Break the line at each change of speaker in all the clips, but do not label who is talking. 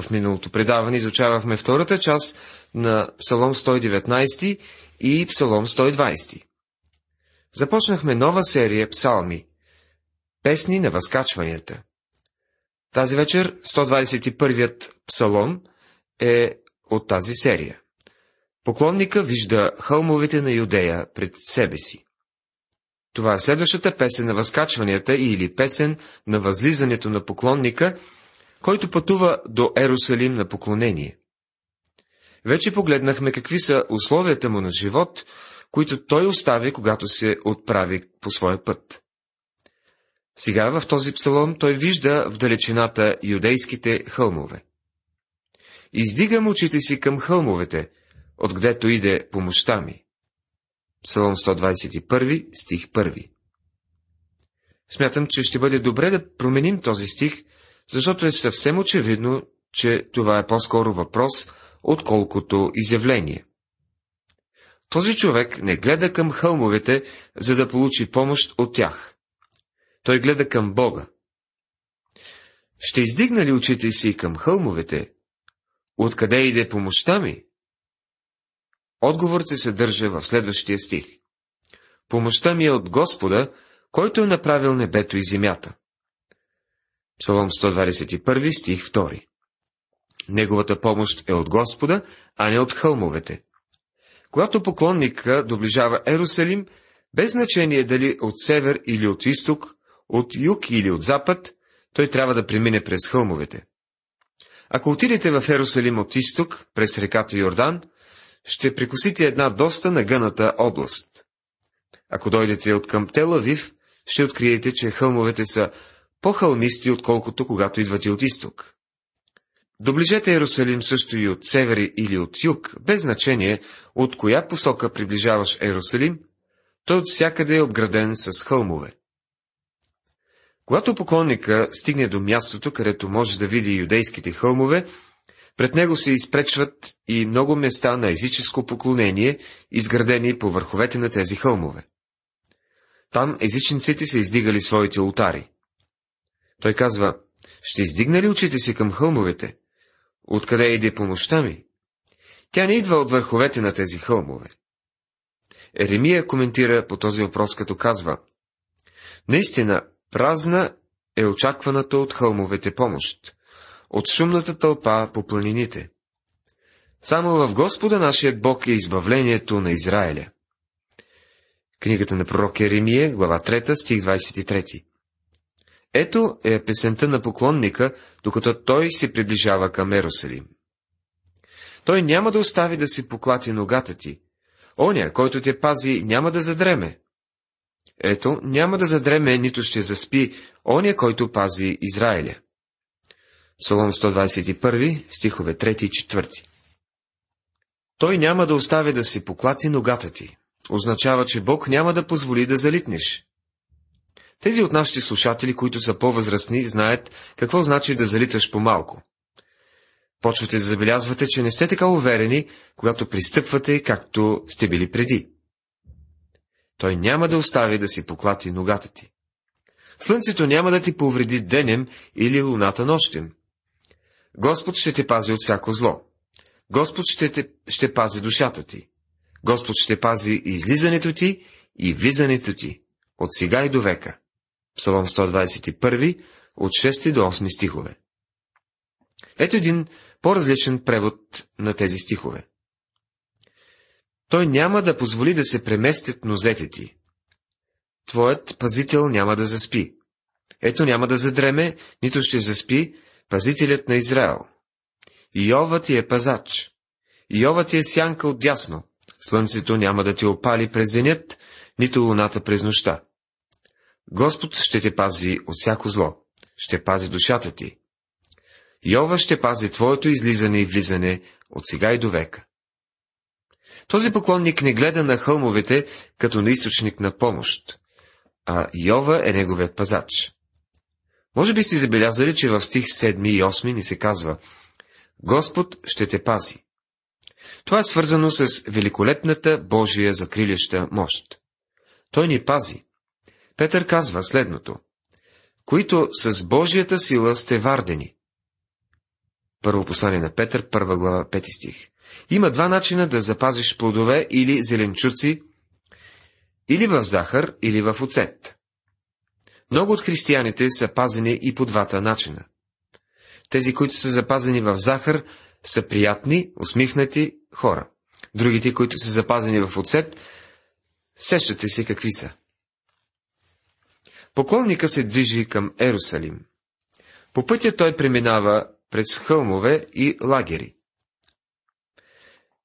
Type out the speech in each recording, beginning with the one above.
В миналото предаване изучавахме втората част на Псалом 119 и Псалом 120. Започнахме нова серия псалми – Песни на възкачванията. Тази вечер 121-ят псалом е от тази серия. Поклонника вижда хълмовете на Юдея пред себе си. Това е следващата песен на възкачванията или песен на възлизането на поклонника, който пътува до Ерусалим на поклонение. Вече погледнахме какви са условията му на живот, които той остави, когато се отправи по своя път. Сега в този псалом той вижда в далечината юдейските хълмове. Издигам очите си към хълмовете, откъдето иде помощта ми. Псалом 121, стих 1. Смятам, че ще бъде добре да променим този стих, защото е съвсем очевидно, че това е по-скоро въпрос, отколкото изявление. Този човек не гледа към хълмовете, за да получи помощ от тях. Той гледа към Бога. Ще издигна ли очите си към хълмовете? Откъде иде помощта ми? Отговорът се съдържа в следващия стих. Помощта ми е от Господа, който е направил небето и земята. Псалом 121, стих 2. Неговата помощ е от Господа, а не от хълмовете. Когато поклонника доближава Ерусалим, без значение дали от север или от изток, от юг или от запад, той трябва да премине през хълмовете. Ако отидете в Ерусалим от изток, през реката Йордан, ще прекусите една доста нагъната област. Ако дойдете от към Телавив, ще откриете, че хълмовете са по-хълмисти, отколкото когато идвате от изток. Доближете Ерусалим също и от север или от юг, без значение от коя посока приближаваш Ерусалим, той от всякъде е обграден с хълмове. Когато поклонника стигне до мястото, където може да види юдейските хълмове, пред него се изпречват и много места на езическо поклонение, изградени по върховете на тези хълмове. Там езичниците са издигали своите ултари. Той казва, ще издигна ли очите си към хълмовете? Откъде иде помощта ми? Тя не идва от върховете на тези хълмове. Еремия коментира по този въпрос, като казва, Наистина, празна е очакваната от хълмовете помощ от шумната тълпа по планините. Само в Господа нашият Бог е избавлението на Израиля. Книгата на пророк Еремия, глава 3, стих 23. Ето е песента на поклонника, докато той се приближава към Ерусалим. Той няма да остави да си поклати ногата ти. Оня, който те пази, няма да задреме. Ето, няма да задреме, нито ще заспи, оня, който пази Израиля. Псалом 121, стихове 3 и 4. Той няма да остави да си поклати ногата ти. Означава, че Бог няма да позволи да залитнеш. Тези от нашите слушатели, които са по-възрастни, знаят какво значи да залиташ по-малко. Почвате да забелязвате, че не сте така уверени, когато пристъпвате, както сте били преди. Той няма да остави да си поклати ногата ти. Слънцето няма да ти повреди денем или луната нощем. Господ ще те пази от всяко зло. Господ ще, те, ще пази душата ти. Господ ще пази излизането ти и влизането ти от сега и до века. Псалом 121, от 6 до 8 стихове. Ето един по-различен превод на тези стихове. Той няма да позволи да се преместят нозете ти. Твоят пазител няма да заспи. Ето няма да задреме, нито ще заспи, пазителят на Израел. Иова ти е пазач. Иова ти е сянка от дясно. Слънцето няма да ти опали през денят, нито луната през нощта. Господ ще те пази от всяко зло, ще пази душата ти. Йова ще пази твоето излизане и влизане от сега и до века. Този поклонник не гледа на хълмовете като на източник на помощ, а Йова е неговият пазач. Може би сте забелязали, че в стих 7 и 8 ни се казва Господ ще те пази. Това е свързано с великолепната Божия закриляща мощ. Той ни пази. Петър казва следното. Които с Божията сила сте вардени. Първо послание на Петър, първа глава, пети стих. Има два начина да запазиш плодове или зеленчуци, или в захар, или в оцет. Много от християните са пазени и по двата начина. Тези, които са запазени в захар, са приятни, усмихнати хора. Другите, които са запазени в оцет, сещате се какви са. Поклонника се движи към Ерусалим. По пътя той преминава през хълмове и лагери.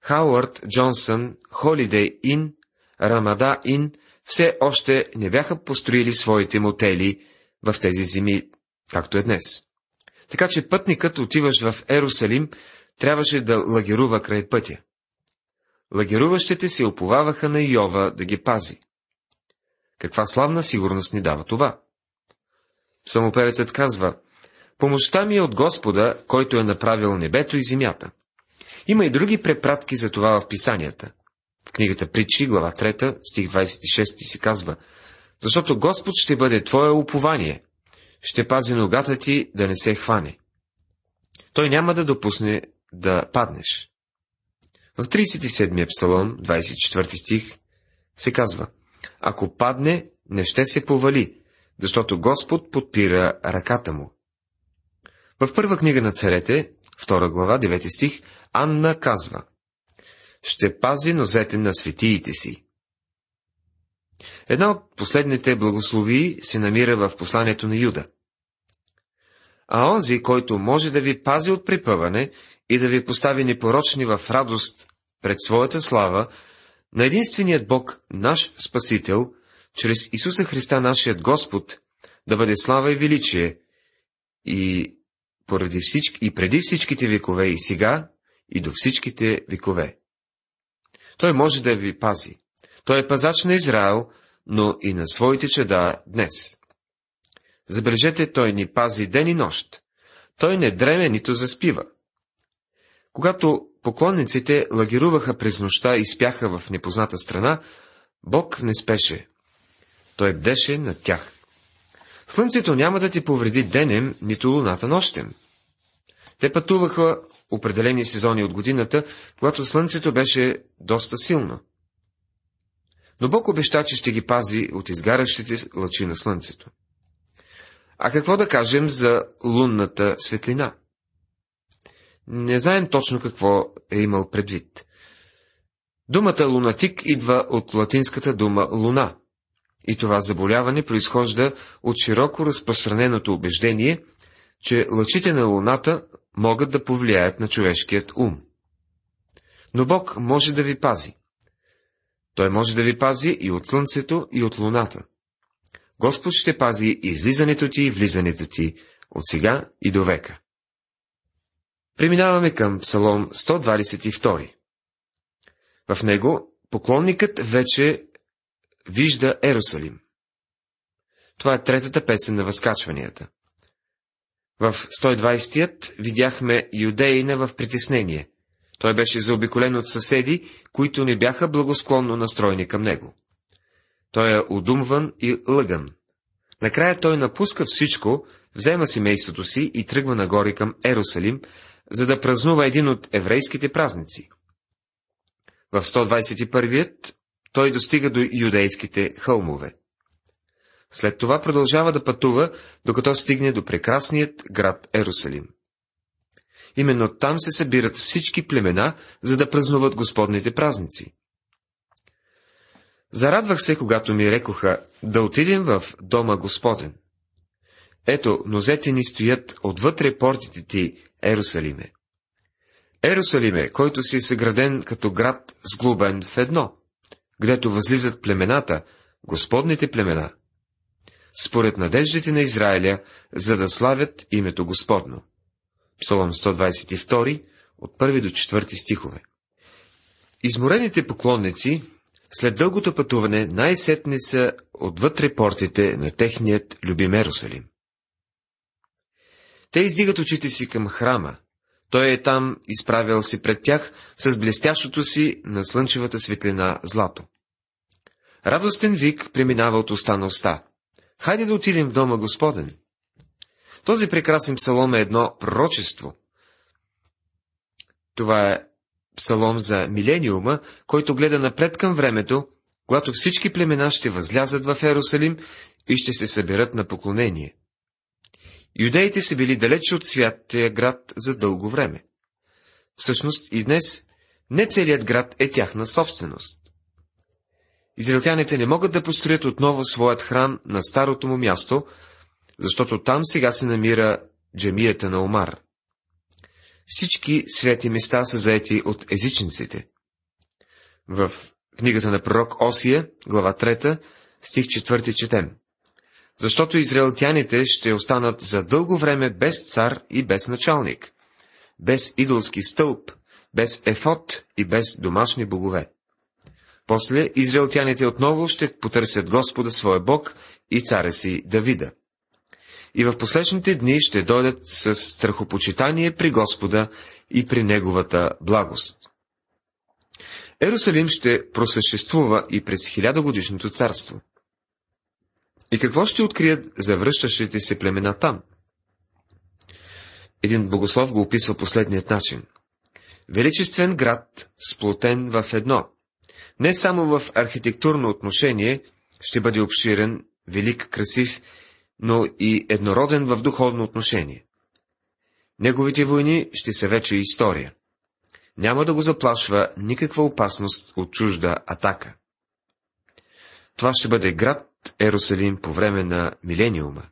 Хауърд, Джонсън, Холидей Ин, Рамада Ин все още не бяха построили своите мотели в тези зими, както е днес. Така че пътникът, отиваш в Ерусалим, трябваше да лагерува край пътя. Лагеруващите се оповаваха на Йова да ги пази. Каква славна сигурност ни дава това? Самопевецът казва, Помощта ми е от Господа, който е направил небето и земята. Има и други препратки за това в писанията. В книгата Притчи, глава 3, стих 26 се казва, защото Господ ще бъде твое упование, ще пази ногата ти да не се хване. Той няма да допусне да паднеш. В 37-я псалом, 24 стих, се казва, ако падне, не ще се повали, защото Господ подпира ръката му. В първа книга на царете, втора глава, 9 стих, Анна казва Ще пази нозете на светиите си. Една от последните благословии се намира в посланието на Юда. А онзи, който може да ви пази от припъване и да ви постави непорочни в радост пред своята слава, на единственият Бог, наш Спасител, чрез Исуса Христа, нашият Господ, да бъде слава и величие, и поради всички, и преди всичките векове, и сега, и до всичките векове. Той може да ви пази. Той е пазач на Израел, но и на своите чеда днес. Забележете, той ни пази ден и нощ. Той не дреме, нито заспива. Когато поклонниците лагеруваха през нощта и спяха в непозната страна, Бог не спеше. Той бдеше над тях. Слънцето няма да ти повреди денем, нито луната нощем. Те пътуваха определени сезони от годината, когато слънцето беше доста силно. Но Бог обеща, че ще ги пази от изгарящите лъчи на слънцето. А какво да кажем за лунната светлина? Не знаем точно какво е имал предвид. Думата лунатик идва от латинската дума луна. И това заболяване произхожда от широко разпространеното убеждение, че лъчите на луната могат да повлияят на човешкият ум. Но Бог може да ви пази. Той може да ви пази и от слънцето, и от луната. Господ ще пази излизането ти и влизането ти от сега и до века. Преминаваме към Псалом 122. В него поклонникът вече вижда Ерусалим. Това е третата песен на възкачванията. В 120-тият видяхме юдеина в притеснение. Той беше заобиколен от съседи, които не бяха благосклонно настроени към него. Той е удумван и лъган. Накрая той напуска всичко, взема семейството си и тръгва нагоре към Ерусалим, за да празнува един от еврейските празници. В 121-ият той достига до юдейските хълмове. След това продължава да пътува, докато стигне до прекрасният град Ерусалим. Именно там се събират всички племена, за да празнуват Господните празници. Зарадвах се, когато ми рекоха да отидем в дома Господен. Ето, нозете ни стоят отвътре портите ти, Ерусалиме. Ерусалиме, който си е съграден като град сглубен в едно, гдето възлизат племената, Господните племена – според надеждите на Израиля, за да славят името Господно. Псалом 122, от 1 до 4 стихове. Изморените поклонници, след дългото пътуване, най-сетне са отвътре портите на техният любим Ерусалим. Те издигат очите си към храма. Той е там, изправил си пред тях с блестящото си на слънчевата светлина злато. Радостен вик преминава от уста на уста. Хайде да отидем в дома Господен. Този прекрасен псалом е едно пророчество. Това е псалом за милениума, който гледа напред към времето, когато всички племена ще възлязат в Ерусалим и ще се съберат на поклонение. Юдеите са били далеч от святия град за дълго време. Всъщност и днес не целият град е тяхна собственост. Израелтяните не могат да построят отново своят храм на старото му място, защото там сега се намира джамията на Омар. Всички свети места са заети от езичниците. В книгата на пророк Осия, глава 3, стих 4 четем. Защото израелтяните ще останат за дълго време без цар и без началник, без идолски стълб, без ефот и без домашни богове. После израелтяните отново ще потърсят Господа своя Бог и царя си Давида. И в последните дни ще дойдат с страхопочитание при Господа и при Неговата благост. Ерусалим ще просъществува и през хилядогодишното царство. И какво ще открият завръщащите се племена там? Един богослов го описва последният начин. Величествен град, сплотен в едно. Не само в архитектурно отношение ще бъде обширен, велик, красив, но и еднороден в духовно отношение. Неговите войни ще са вече история. Няма да го заплашва никаква опасност от чужда атака. Това ще бъде град Ерусалим по време на милениума.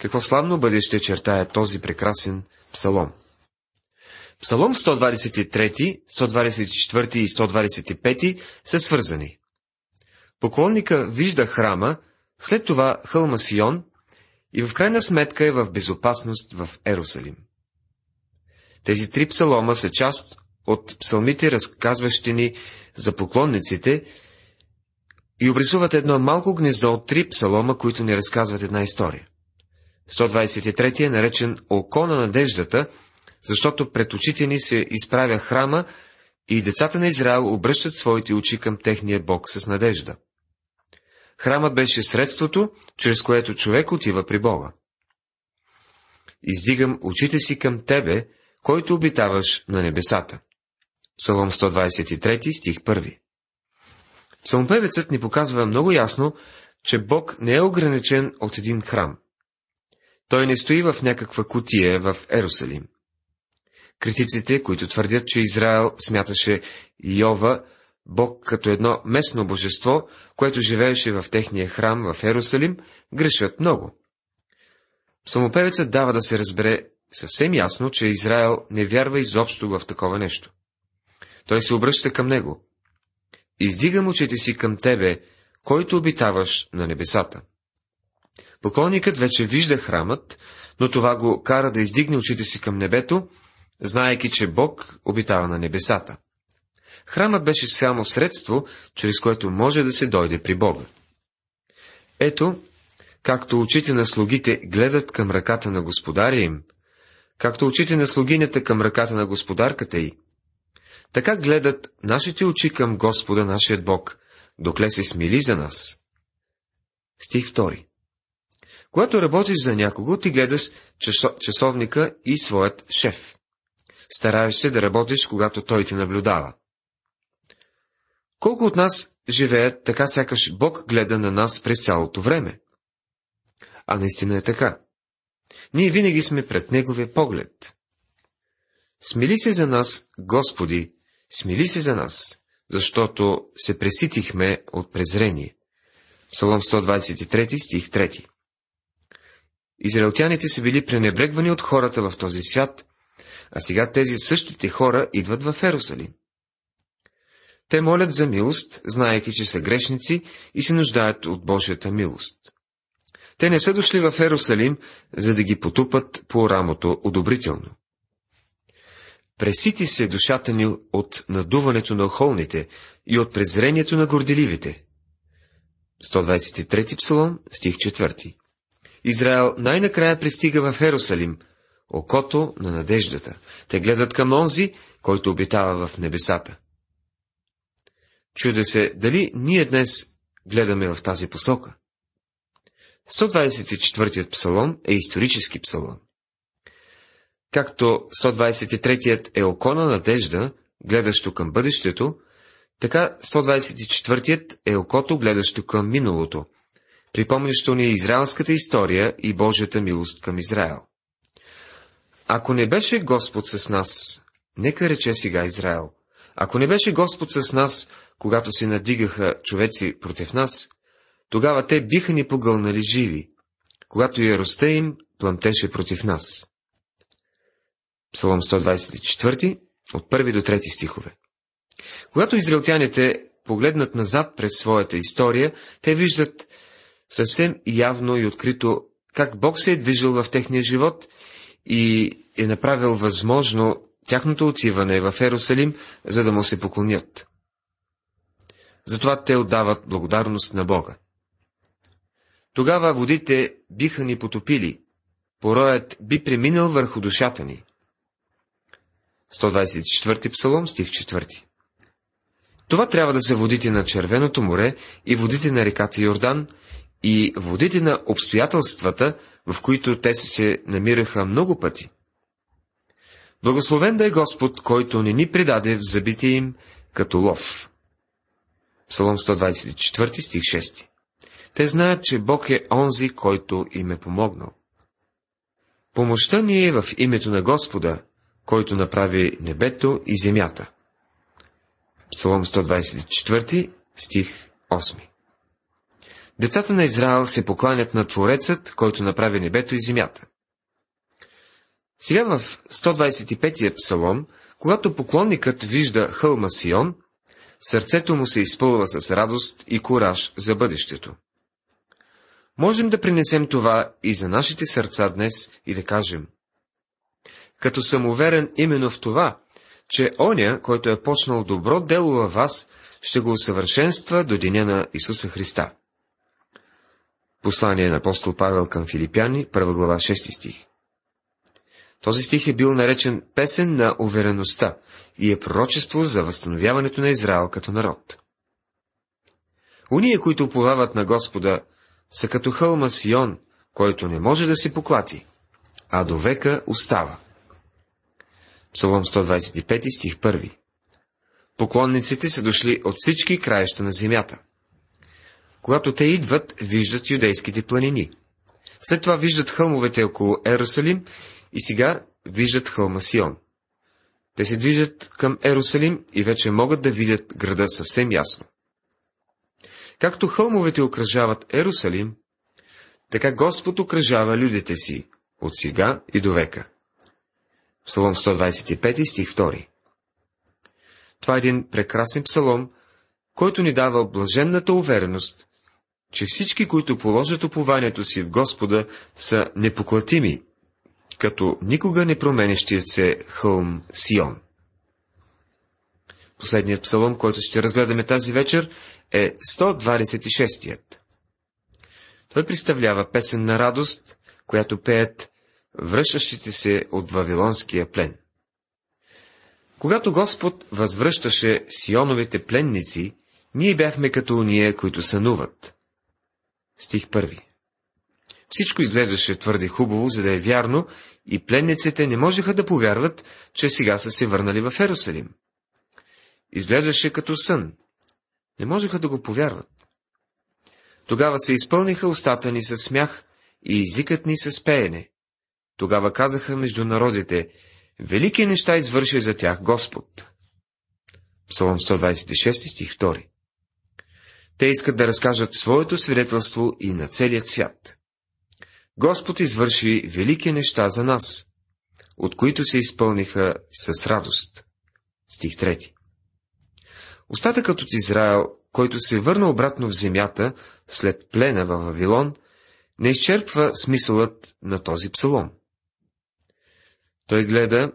Какво славно бъдеще чертая този прекрасен псалом. Псалом 123, 124 и 125 са свързани. Поклонника вижда храма, след това хълма Сион и в крайна сметка е в безопасност в Ерусалим. Тези три псалома са част от псалмите, разказващи ни за поклонниците и обрисуват едно малко гнездо от три псалома, които ни разказват една история. 123 е наречен Око на надеждата, защото пред очите ни се изправя храма и децата на Израел обръщат своите очи към техния Бог с надежда. Храмът беше средството, чрез което човек отива при Бога. Издигам очите си към Тебе, който обитаваш на небесата. Псалом 123, стих 1. Псалмопевецът ни показва много ясно, че Бог не е ограничен от един храм. Той не стои в някаква кутия в Ерусалим. Критиците, които твърдят, че Израел смяташе Йова Бог като едно местно божество, което живееше в техния храм в Ерусалим, грешат много. Самопевецът дава да се разбере съвсем ясно, че Израел не вярва изобщо в такова нещо. Той се обръща към него. Издигам очите си към тебе, който обитаваш на небесата. Поклонникът вече вижда храмът, но това го кара да издигне очите си към небето, знаеки, че Бог обитава на небесата. Храмът беше само средство, чрез което може да се дойде при Бога. Ето, както очите на слугите гледат към ръката на господаря им, както очите на слугинята към ръката на господарката й, така гледат нашите очи към Господа, нашият Бог, докле се смили за нас. Стих 2. Когато работиш за някого, ти гледаш часовника и своят шеф. Стараеш се да работиш, когато той ти наблюдава. Колко от нас живеят така, сякаш Бог гледа на нас през цялото време? А наистина е така. Ние винаги сме пред Неговия поглед. Смили се за нас, Господи, смили се за нас, защото се преситихме от презрение. Псалом 123, стих 3 Израелтяните са били пренебрегвани от хората в този свят, а сега тези същите хора идват в Ерусалим. Те молят за милост, знаеки, че са грешници и се нуждаят от Божията милост. Те не са дошли в Ерусалим, за да ги потупат по рамото одобрително. Пресити се душата ни от надуването на охолните и от презрението на горделивите. 123 псалом, стих 4 Израел най-накрая пристига в Ерусалим, окото на надеждата. Те гледат към онзи, който обитава в небесата. Чудя се, дали ние днес гледаме в тази посока. 124-ят псалом е исторически псалом. Както 123-ят е око на надежда, гледащо към бъдещето, така 124-ят е окото, гледащо към миналото, припомнящо ни израелската история и Божията милост към Израел. Ако не беше Господ с нас, нека рече сега Израел, ако не беше Господ с нас, когато се надигаха човеци против нас, тогава те биха ни погълнали живи, когато яростта им плъмтеше против нас. Псалом 124, от първи до трети стихове. Когато израелтяните погледнат назад през своята история, те виждат съвсем явно и открито как Бог се е движил в техния живот и е направил възможно тяхното отиване в Ерусалим, за да му се поклонят. Затова те отдават благодарност на Бога. Тогава водите биха ни потопили, пороят би преминал върху душата ни. 124 псалом, стих 4 Това трябва да са водите на Червеното море и водите на реката Йордан и водите на обстоятелствата, в които те се намираха много пъти. Благословен да е Господ, който не ни предаде в забите им като лов. Псалом 124 стих 6 Те знаят, че Бог е онзи, който им е помогнал. Помощта ни е в името на Господа, който направи небето и земята. Псалом 124, стих 8 Децата на Израел се покланят на Творецът, който направи небето и земята. Сега в 125-я псалом, когато поклонникът вижда хълма Сион, сърцето му се изпълва с радост и кураж за бъдещето. Можем да принесем това и за нашите сърца днес и да кажем – като съм уверен именно в това, че оня, който е почнал добро дело във вас, ще го усъвършенства до деня на Исуса Христа. Послание на апостол Павел към Филипяни, 1 глава, 6 стих. Този стих е бил наречен песен на увереността и е пророчество за възстановяването на Израел като народ. Уния, които уповават на Господа, са като хълма Сион, който не може да се поклати, а до века остава. Псалом 125 стих 1 Поклонниците са дошли от всички краища на земята. Когато те идват, виждат юдейските планини. След това виждат хълмовете около Ерусалим и сега виждат хълма Сион. Те се движат към Ерусалим и вече могат да видят града съвсем ясно. Както хълмовете окръжават Ерусалим, така Господ окръжава людите си от сега и до века. Псалом 125 стих 2 Това е един прекрасен псалом, който ни дава блаженната увереност, че всички, които положат упованието си в Господа, са непоклатими, като никога не променещият се хълм Сион. Последният псалом, който ще разгледаме тази вечер, е 126-тият. Той представлява песен на радост, която пеят връщащите се от Вавилонския плен. Когато Господ възвръщаше Сионовите пленници, ние бяхме като уния, които сънуват. Стих първи. Всичко изглеждаше твърде хубаво, за да е вярно, и пленниците не можеха да повярват, че сега са се върнали в Ерусалим. Изглеждаше като сън. Не можеха да го повярват. Тогава се изпълниха устата ни с смях и езикът ни с пеене. Тогава казаха между народите, Велики неща извърши за тях Господ. Псалом 126 стих 2 Те искат да разкажат своето свидетелство и на целият свят. Господ извърши велики неща за нас, от които се изпълниха с радост. Стих 3 Остатъкът от Израел, който се върна обратно в земята след плена във Вавилон, не изчерпва смисълът на този псалом. Той гледа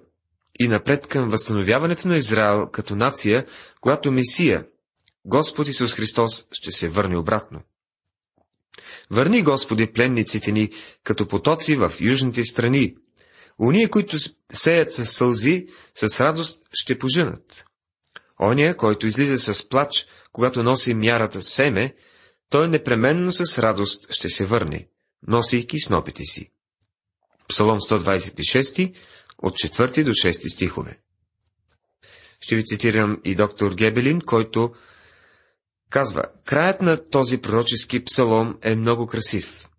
и напред към възстановяването на Израел като нация, която Месия, Господ Исус Христос, ще се върне обратно. Върни, Господи, пленниците ни, като потоци в южните страни. Уния, които сеят с сълзи, с радост ще поженат. Оня, който излиза с плач, когато носи мярата семе, той непременно с радост ще се върне, носейки снопите си. Псалом 126, от 4 до 6 стихове. Ще ви цитирам и доктор Гебелин, който казва, краят на този пророчески псалом е много красив.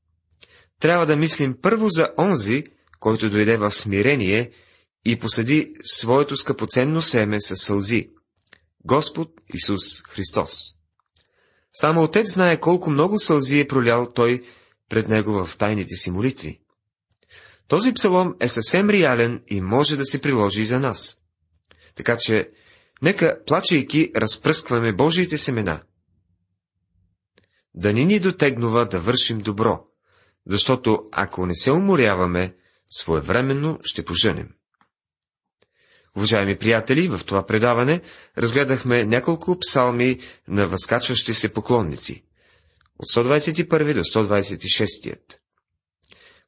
Трябва да мислим първо за онзи, който дойде в смирение и последи своето скъпоценно семе със сълзи. Господ Исус Христос. Само Отец знае колко много сълзи е пролял Той пред Него в тайните си молитви. Този псалом е съвсем реален и може да се приложи и за нас. Така че, нека, плачейки, разпръскваме Божиите семена. Да ни ни дотегнува да вършим добро, защото ако не се уморяваме, своевременно ще поженем. Уважаеми приятели, в това предаване разгледахме няколко псалми на възкачващи се поклонници. От 121 до 126.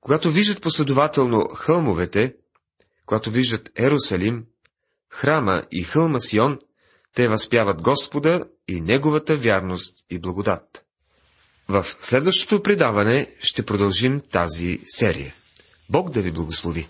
Когато виждат последователно хълмовете, когато виждат Ерусалим, храма и хълма Сион, те възпяват Господа и Неговата вярност и благодат. В следващото предаване ще продължим тази серия. Бог да ви благослови!